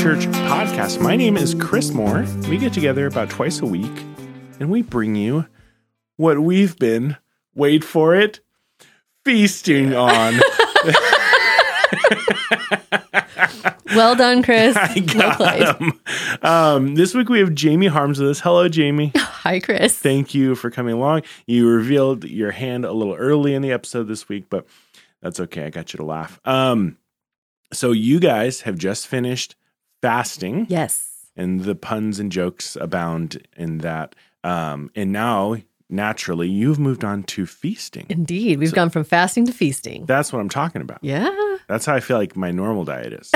Church podcast. My name is Chris Moore. We get together about twice a week and we bring you what we've been, wait for it, feasting on. Well done, Chris. I Well played. Um, this week we have Jamie Harms with us. Hello, Jamie. Hi, Chris. Thank you for coming along. You revealed your hand a little early in the episode this week, but that's okay. I got you to laugh. Um, so you guys have just finished fasting. yes. and the puns and jokes abound in that. Um, and now, naturally, you've moved on to feasting. Indeed. We've gone from fasting to feasting. That's what I'm talking about. yeah. That's how I feel like my normal diet is.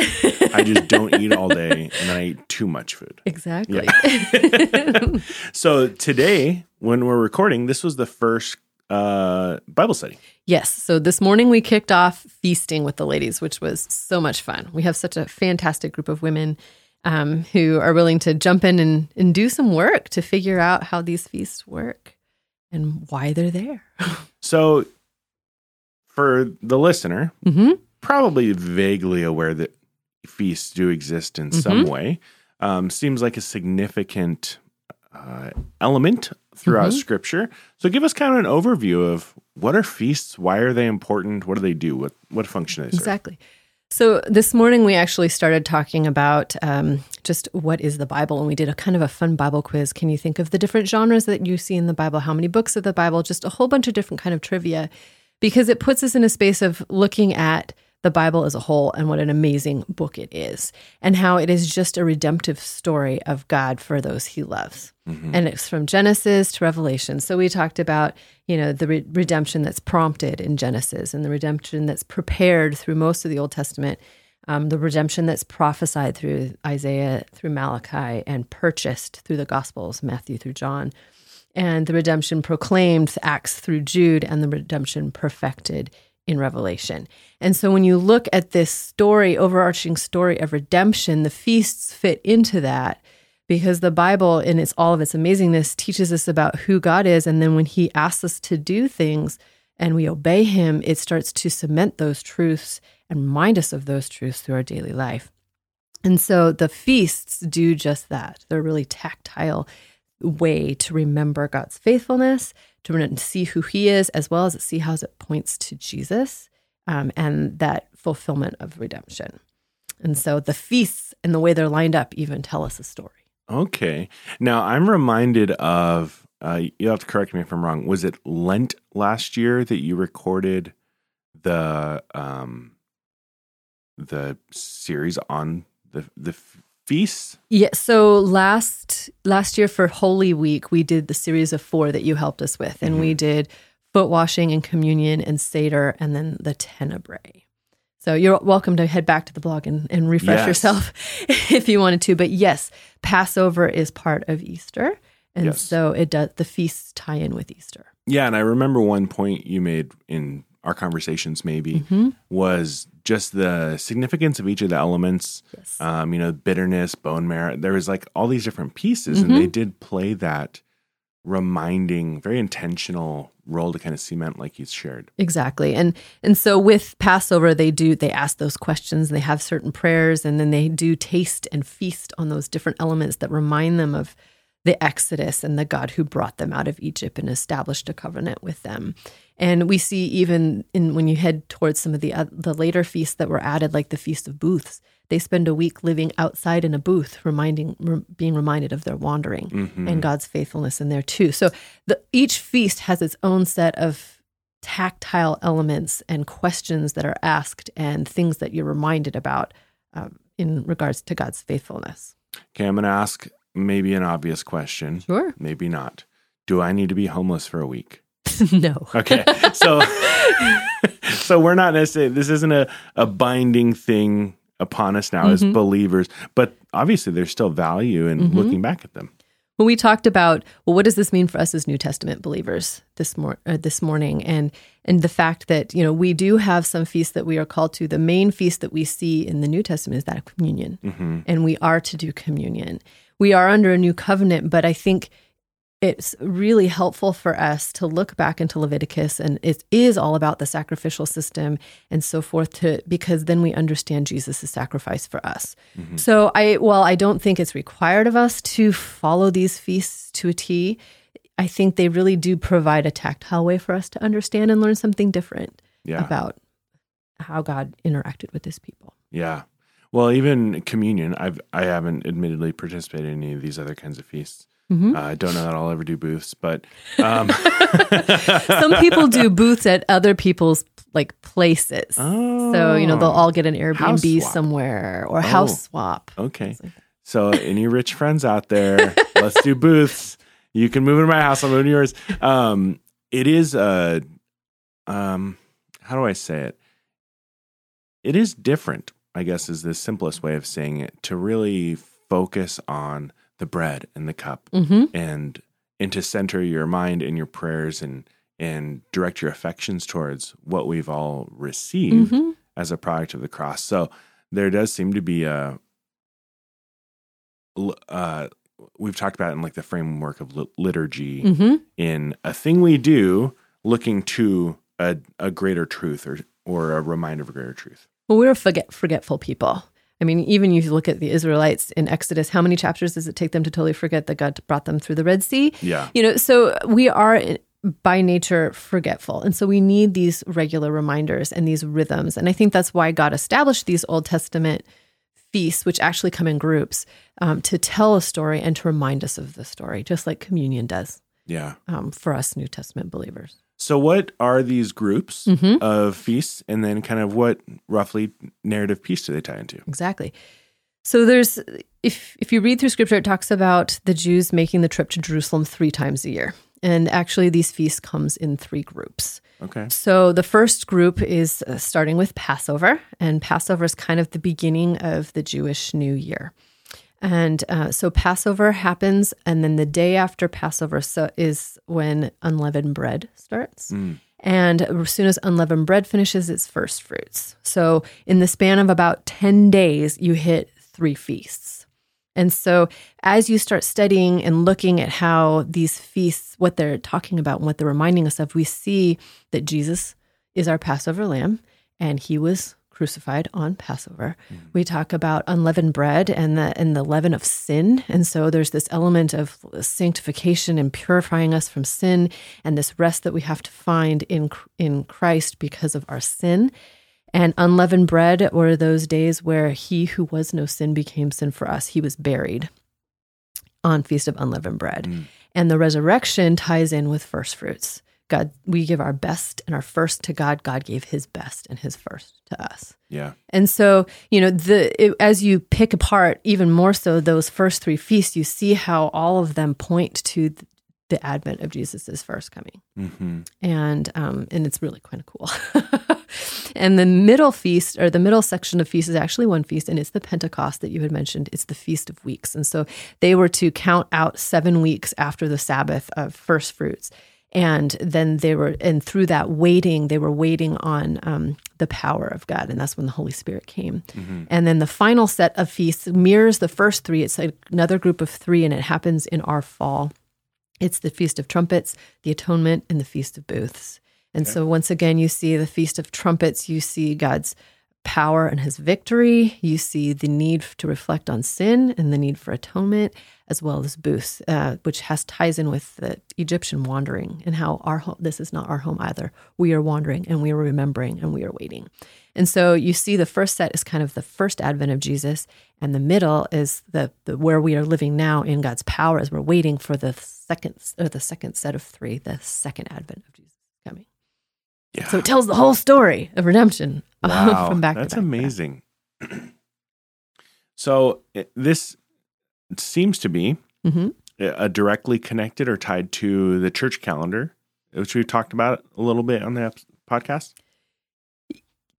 I just don't eat all day and then I eat too much food. Exactly. So today, when we're recording, this was the first uh, Bible study. yes. So this morning we kicked off feasting with the ladies, which was so much fun. We have such a fantastic group of women um, who are willing to jump in and, and do some work to figure out how these feasts work and why they're there. So for the listener, hmm probably vaguely aware that feasts do exist in some way. Um, seems like a significant uh, element throughout Mhm. Scripture. So, give us kind of an overview of what are feasts, why are they important, what do they do, what what function is? Exactly. So this morning we actually started talking about um, just what is the Bible, and we did a kind of a fun Bible quiz. Can you think of the different genres that you see in the Bible? How many books of the Bible? Just a whole bunch of different kind of trivia, because it puts us in a space of looking at the Bible as a whole and what an amazing book it is, and how it is just a redemptive story of God for those He loves. And it's from Genesis to Revelation. So we talked about, you know, the re- redemption that's prompted in Genesis and the redemption that's prepared through most of the Old Testament, um, the redemption that's prophesied through Isaiah, through Malachi, and purchased through the Gospels, Matthew through John, and the redemption proclaimed, Acts through Jude, and the redemption perfected in Revelation. And so when you look at this story, overarching story of redemption, the feasts fit into that because the Bible, in its all of its amazingness, teaches us about who God is. And then when He asks us to do things and we obey Him, it starts to cement those truths and remind us of those truths through our daily life. And so the feasts do just that. They're a really tactile way to remember God's faithfulness, to see who He is, as well as see how it points to Jesus um, and that fulfillment of redemption. And so the feasts and the way they're lined up even tell us a story. Okay. Now, I'm reminded of, uh, you'll have to correct me if I'm wrong. Was it Lent last year that you recorded the um, the series on the the feasts? Yeah. So last last year for Holy Week, we did the series of four that you helped us with, and we mm-hmm. did foot washing and communion and Seder, and then the Tenebrae. So you're welcome to head back to the blog and, and refresh Yes. yourself if you wanted to. But yes, Passover is part of Easter, and Yes. so it does. The feasts tie in with Easter. Yeah, and I remember one point you made in our conversations, maybe, Mm-hmm. was just the significance of each of the elements. Yes. Um, you know, bitterness, bone marrow. There was like all these different pieces, Mm-hmm. and they did play that reminding, very intentional role to kind of cement, like you shared. Exactly. And and so with Passover they do they ask those questions, and they have certain prayers and then they do taste and feast on those different elements that remind them of the Exodus and the God who brought them out of Egypt and established a covenant with them. And we see even in when you head towards some of the oth- the later feasts that were added like the feast of booths, they spend a week living outside in a booth reminding re, being reminded of their wandering Mm-hmm. and God's faithfulness in there too. So the, each feast has its own set of tactile elements and questions that are asked and things that you're reminded about um, in regards to God's faithfulness. Okay, I'm going to ask maybe an obvious question, Sure. maybe not. Do I need to be homeless for a week? no. Okay, so so we're not necessarily. This isn't a a binding thing upon us now as Mhm. believers, but obviously there's still value in Mhm. looking back at them. Well, we talked about well, what does this mean for us as New Testament believers this mor- uh, this morning, and and the fact that you know we do have some feasts that we are called to. The main feast that we see in the New Testament is that of communion, hmm and we are to do communion. We are under a new covenant, but I think it's really helpful for us to look back into Leviticus and it is all about the sacrificial system and so forth to because then we understand Jesus' sacrifice for us. Mm-hmm. So I while I don't think it's required of us to follow these feasts to a T, I think they really do provide a tactile way for us to understand and learn something different Yeah. about how God interacted with his people. Yeah. Well, even communion, I've I haven't admittedly participated in any of these other kinds of feasts. Mhm. Uh, I don't know that I'll ever do booths, but um, Some people do booths at other people's like places. So, you know, they'll all get an Oh. Airbnb somewhere or Oh. house swap. Okay. like So, any rich friends out there, let's do booths. You can move into my house. I'll move into yours. Um, it is uh um, how do I say it? It is different. I guess is the simplest way of saying it. To really focus on the bread and the cup, hmm and and to center your mind and your prayers and and direct your affections towards what we've all received hmm as a product of the cross. So there does seem to be a uh, we've talked about it in like the framework of lit- liturgy hmm in a thing we do looking to a, a greater truth or or a reminder of a greater truth. Well, we're forget forgetful people. I mean, even you look at the Israelites in Exodus, how many chapters does it take them to totally forget that God brought them through the Red Sea? Yeah. You know, so we are by nature forgetful. And so we need these regular reminders and these rhythms. And I think that's why God established these Old Testament feasts, which actually come in groups, um, to tell a story and to remind us of the story, just like communion does Yeah. um, for us New Testament believers. So what are these groups Mhm. of feasts and then kind of what roughly narrative piece do they tie into? Exactly. So there's if if you read through scripture, it talks about the Jews making the trip to Jerusalem three times a year. And actually these feasts comes in three groups. Okay. So the first group is uh, starting with Passover, and Passover is kind of the beginning of the Jewish New Year. And uh, so Passover happens, and then the day after Passover so is when unleavened bread starts. Mm. And as soon as unleavened bread finishes, it's first fruits. So in the span of about 10 days, you hit three feasts. And so as you start studying and looking at how these feasts, what they're talking about and what they're reminding us of, we see that Jesus is our Passover lamb and he was crucified on Passover. We talk about unleavened bread and the and the leaven of sin. And so there's this element of sanctification and purifying us from sin and this rest that we have to find in in Christ because of our sin. And unleavened bread were those days where he who was no sin became sin for us. He was buried on Feast of Unleavened Bread. Mm. And the resurrection ties in with first fruits. God, we give our best and our first to God. God gave his best and his first to us. Yeah. And so, you know, the it, as you pick apart even more so those first three feasts, you see how all of them point to th- the advent of Jesus's first coming hmm and um, and it's really kind of cool. and the middle feast or the middle section of feast is actually one feast, and it's the Pentecost that you had mentioned. It's the Feast of Weeks, and so they were to count out seven weeks after the Sabbath of first fruits. And then they were, and through that waiting, they were waiting on um, the power of God, and that's when the Holy Spirit came. And then the final set of feasts mirrors the first three. It's like another group of three, and it happens in our fall. It's the Feast of Trumpets, the Atonement, and the Feast of Booths. And so, once again, you see the Feast of Trumpets, you see God's power and his victory. You see the need to reflect on sin and the need for atonement, as well as Booth, uh, which has ties in with the Egyptian wandering and how our home, this is not our home either. We are wandering and we are remembering and we are waiting. And so you see the first set is kind of the first advent of Jesus, and the middle is the, the where we are living now in God's power as we're waiting for the second or the second set of three, the second advent of. Yeah. So it tells the whole story of redemption Wow, from back that's to back. to back. amazing. so it, this seems to be Mhm. a directly connected or tied to the church calendar, which we've talked about a little bit on the podcast.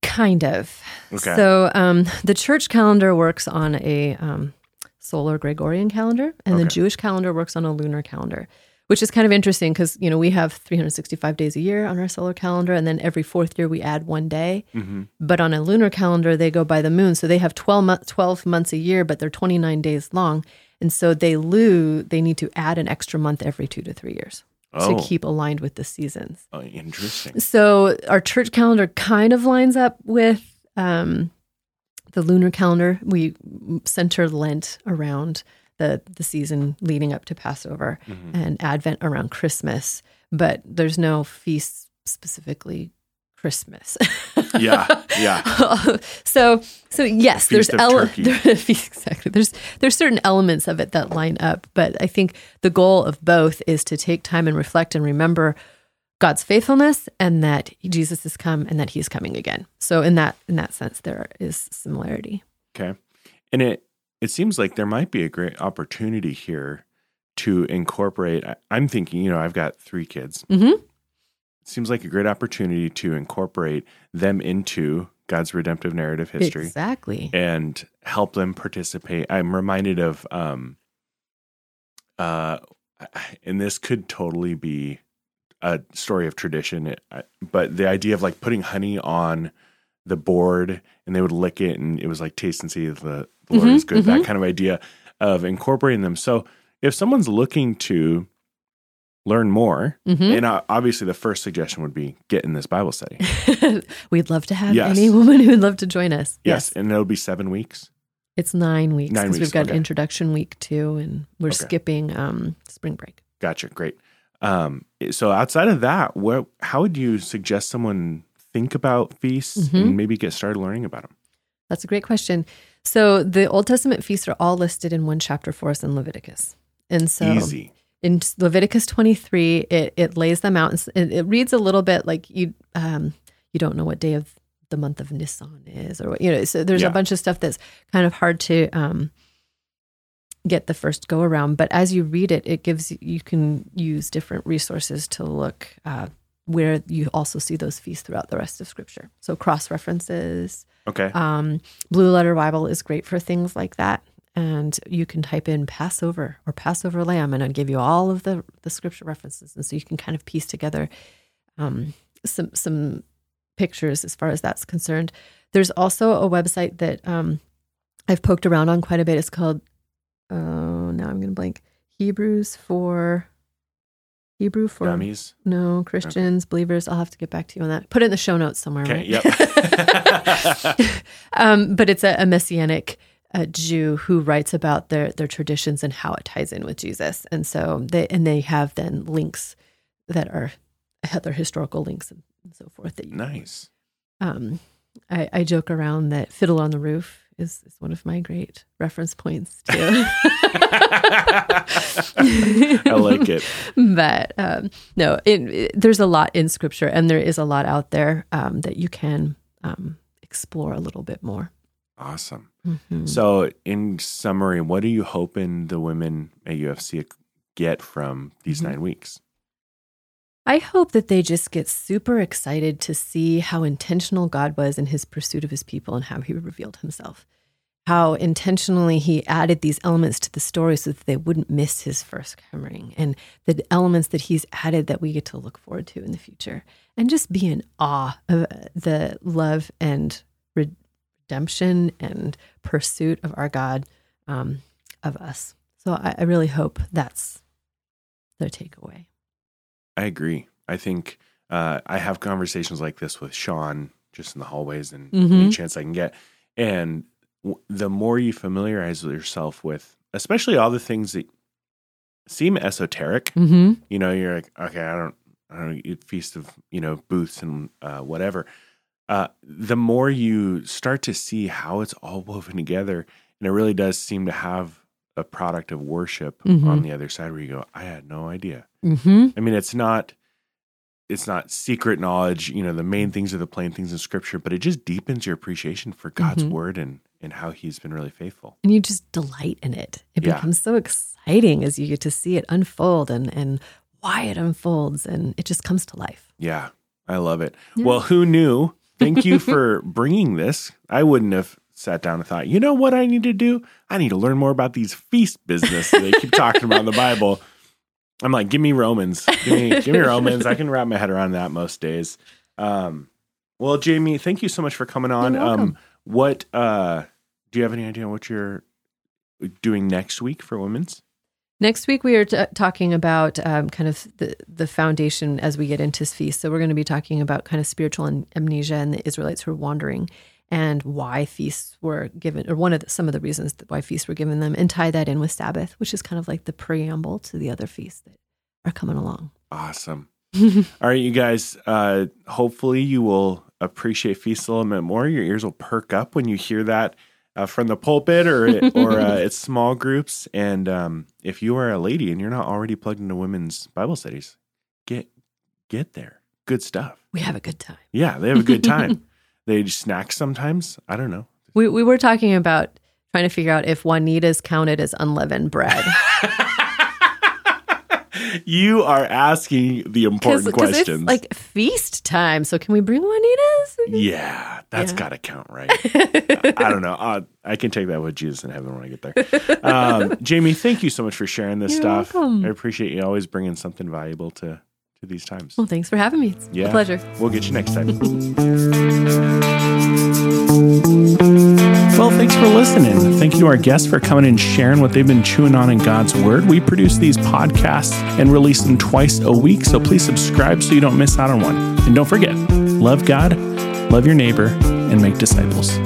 Kind of. Okay. So um, the church calendar works on a um, solar Gregorian calendar, and the Jewish calendar works on a lunar calendar, which is kind of interesting because you know we have 365 days a year on our solar calendar, and then every fourth year we add one day. hmm But on a lunar calendar, they go by the moon, so they have 12, mo- 12 months a year, but they're 29 days long. And so they lose, they need to add an extra month every two to three years Oh, to keep aligned with the seasons. oh, interesting. So our church calendar kind of lines up with um, the lunar calendar. We center Lent around the the season leading up to Passover Mhm. and Advent around Christmas, but there's no feast specifically Christmas. Yeah, yeah. so so yes, there's ele- there- exactly there's there's certain elements of it that line up, but I think the goal of both is to take time and reflect and remember God's faithfulness and that Jesus has come and that He's coming again. So in that in that sense, there is similarity. Okay. And it it seems like there might be a great opportunity here to incorporate I'm thinking, you know, I've got 3 kids. Mm-hmm. It seems like a great opportunity to incorporate them into God's redemptive narrative history Exactly. and help them participate. I'm reminded of um uh and this could totally be a story of tradition, but the idea of like putting honey on the board and they would lick it and it was like taste and see the, the Lord Mhm, is good, that mhm. kind of idea of incorporating them. So if someone's looking to learn more, hmm and uh, obviously the first suggestion would be get in this Bible study. We'd love to have Yes. any woman who would love to join us. Yes, and it'll be seven weeks. It's nine weeks Nine because weeks, we've got okay. introduction week too, and we're Okay. skipping um, spring break. Gotcha. Great. Um, so outside of that, what, how would you suggest someone think about feasts Mhm. and maybe get started learning about them? That's a great question. So the Old Testament feasts are all listed in one chapter for us in Leviticus, and so Easy. in Leviticus 23, it, it lays them out and it, it reads a little bit like you um, you don't know what day of the month of Nisan is, or what you know. So there's Yeah. a bunch of stuff that's kind of hard to um, get the first go around. But as you read it, it gives you can use different resources to look uh, where you also see those feasts throughout the rest of Scripture. So cross references. Okay. Um, Blue Letter Bible is great for things like that. And you can type in Passover or Passover lamb, and it'll give you all of the, the scripture references. And so you can kind of piece together um, some some pictures as far as that's concerned. There's also a website that um, I've poked around on quite a bit. It's called, oh, now I'm going to blank, Hebrews for, Hebrew for, Dummies. no, Christians, believers. I'll have to get back to you on that. Put it in the show notes somewhere. Okay. right? Yep. um, but it's a, a messianic uh, Jew who writes about their their traditions and how it ties in with Jesus, and so they and they have then links that are other historical links and, and so forth. That you nice. Um, I, I joke around that "Fiddler on the Roof" is, is one of my great reference points too. I like it. but um, no, it, it- there's a lot in Scripture, and there is a lot out there um, that you can um, explore a little bit more. Awesome. Mhm. So, in summary, what are you hoping the women at UFC get from these Mhm. nine weeks? I hope that they just get super excited to see how intentional God was in his pursuit of his people and how he revealed himself. How intentionally he added these elements to the story so that they wouldn't miss his first coming and the elements that he's added that we get to look forward to in the future. And just be in awe of uh, the love and redemption and pursuit of our God um, of us. So I, I really hope that's their takeaway. I agree. I think uh, I have conversations like this with Sean just in the hallways and any Mhm. chance I can get. And w- the more you familiarize yourself with, especially all the things that seem esoteric, Mm-hmm. you know, you're like, okay, I don't, I don't eat feast of, you know, booths and uh, whatever. Uh, the more you start to see how it's all woven together, and it really does seem to have a product of worship Mhm. on the other side where you go, I had no idea. Mm-hmm. I mean, it's not it's not secret knowledge, you know, the main things are the plain things in scripture, but it just deepens your appreciation for God's Mhm. word and and how he's been really faithful. and you just delight in it. It Yeah. becomes so exciting as you get to see it unfold and and why it unfolds, and it just comes to life. Yeah, I love it. Yeah. Well, who knew? Thank you for bringing this. I wouldn't have sat down and thought, you know what I need to do? I need to learn more about these feast business they keep talking about in the Bible. I'm like, give me Romans. Give me, give me Romans. I can wrap my head around that most days. Um, well, Jamie, thank you so much for coming on. Um, what uh, do you have any idea what you're doing next week for women's? Next week, we are t- talking about um, kind of the, the foundation as we get into feast. So, we're going to be talking about kind of spiritual amnesia and the Israelites who are wandering and why feasts were given, or one of the, some of the reasons that why feasts were given them, and tie that in with Sabbath, which is kind of like the preamble to the other feasts that are coming along. Awesome. All right, you guys. Uh, hopefully, you will appreciate feast a little bit more. Your ears will perk up when you hear that uh, from the pulpit or or uh, it's small groups. And um, if you are a lady and you're not already plugged into women's Bible studies, get get there. Good stuff. We have a good time. Yeah, they have a good time. they snack sometimes. I don't know. We we were talking about trying to figure out if Juanita's counted as unleavened bread. you are asking the important Cause, 'cause questions. It's like feast time. So can we bring Juanitas? yeah, that's Yeah. got to count, right? I don't know. Uh, I can take that with Jesus in heaven when I get there. Um, Jamie, thank you so much for sharing this You're stuff. welcome. I appreciate you always bringing something valuable to to these times. Well, thanks for having me. It's Yeah. a pleasure. We'll get you next time. Well, thanks for listening. Thank you to our guests for coming and sharing what they've been chewing on in God's Word. We produce these podcasts and release them twice a week, so please subscribe so you don't miss out on one. And don't forget, love God, love your neighbor, and make disciples.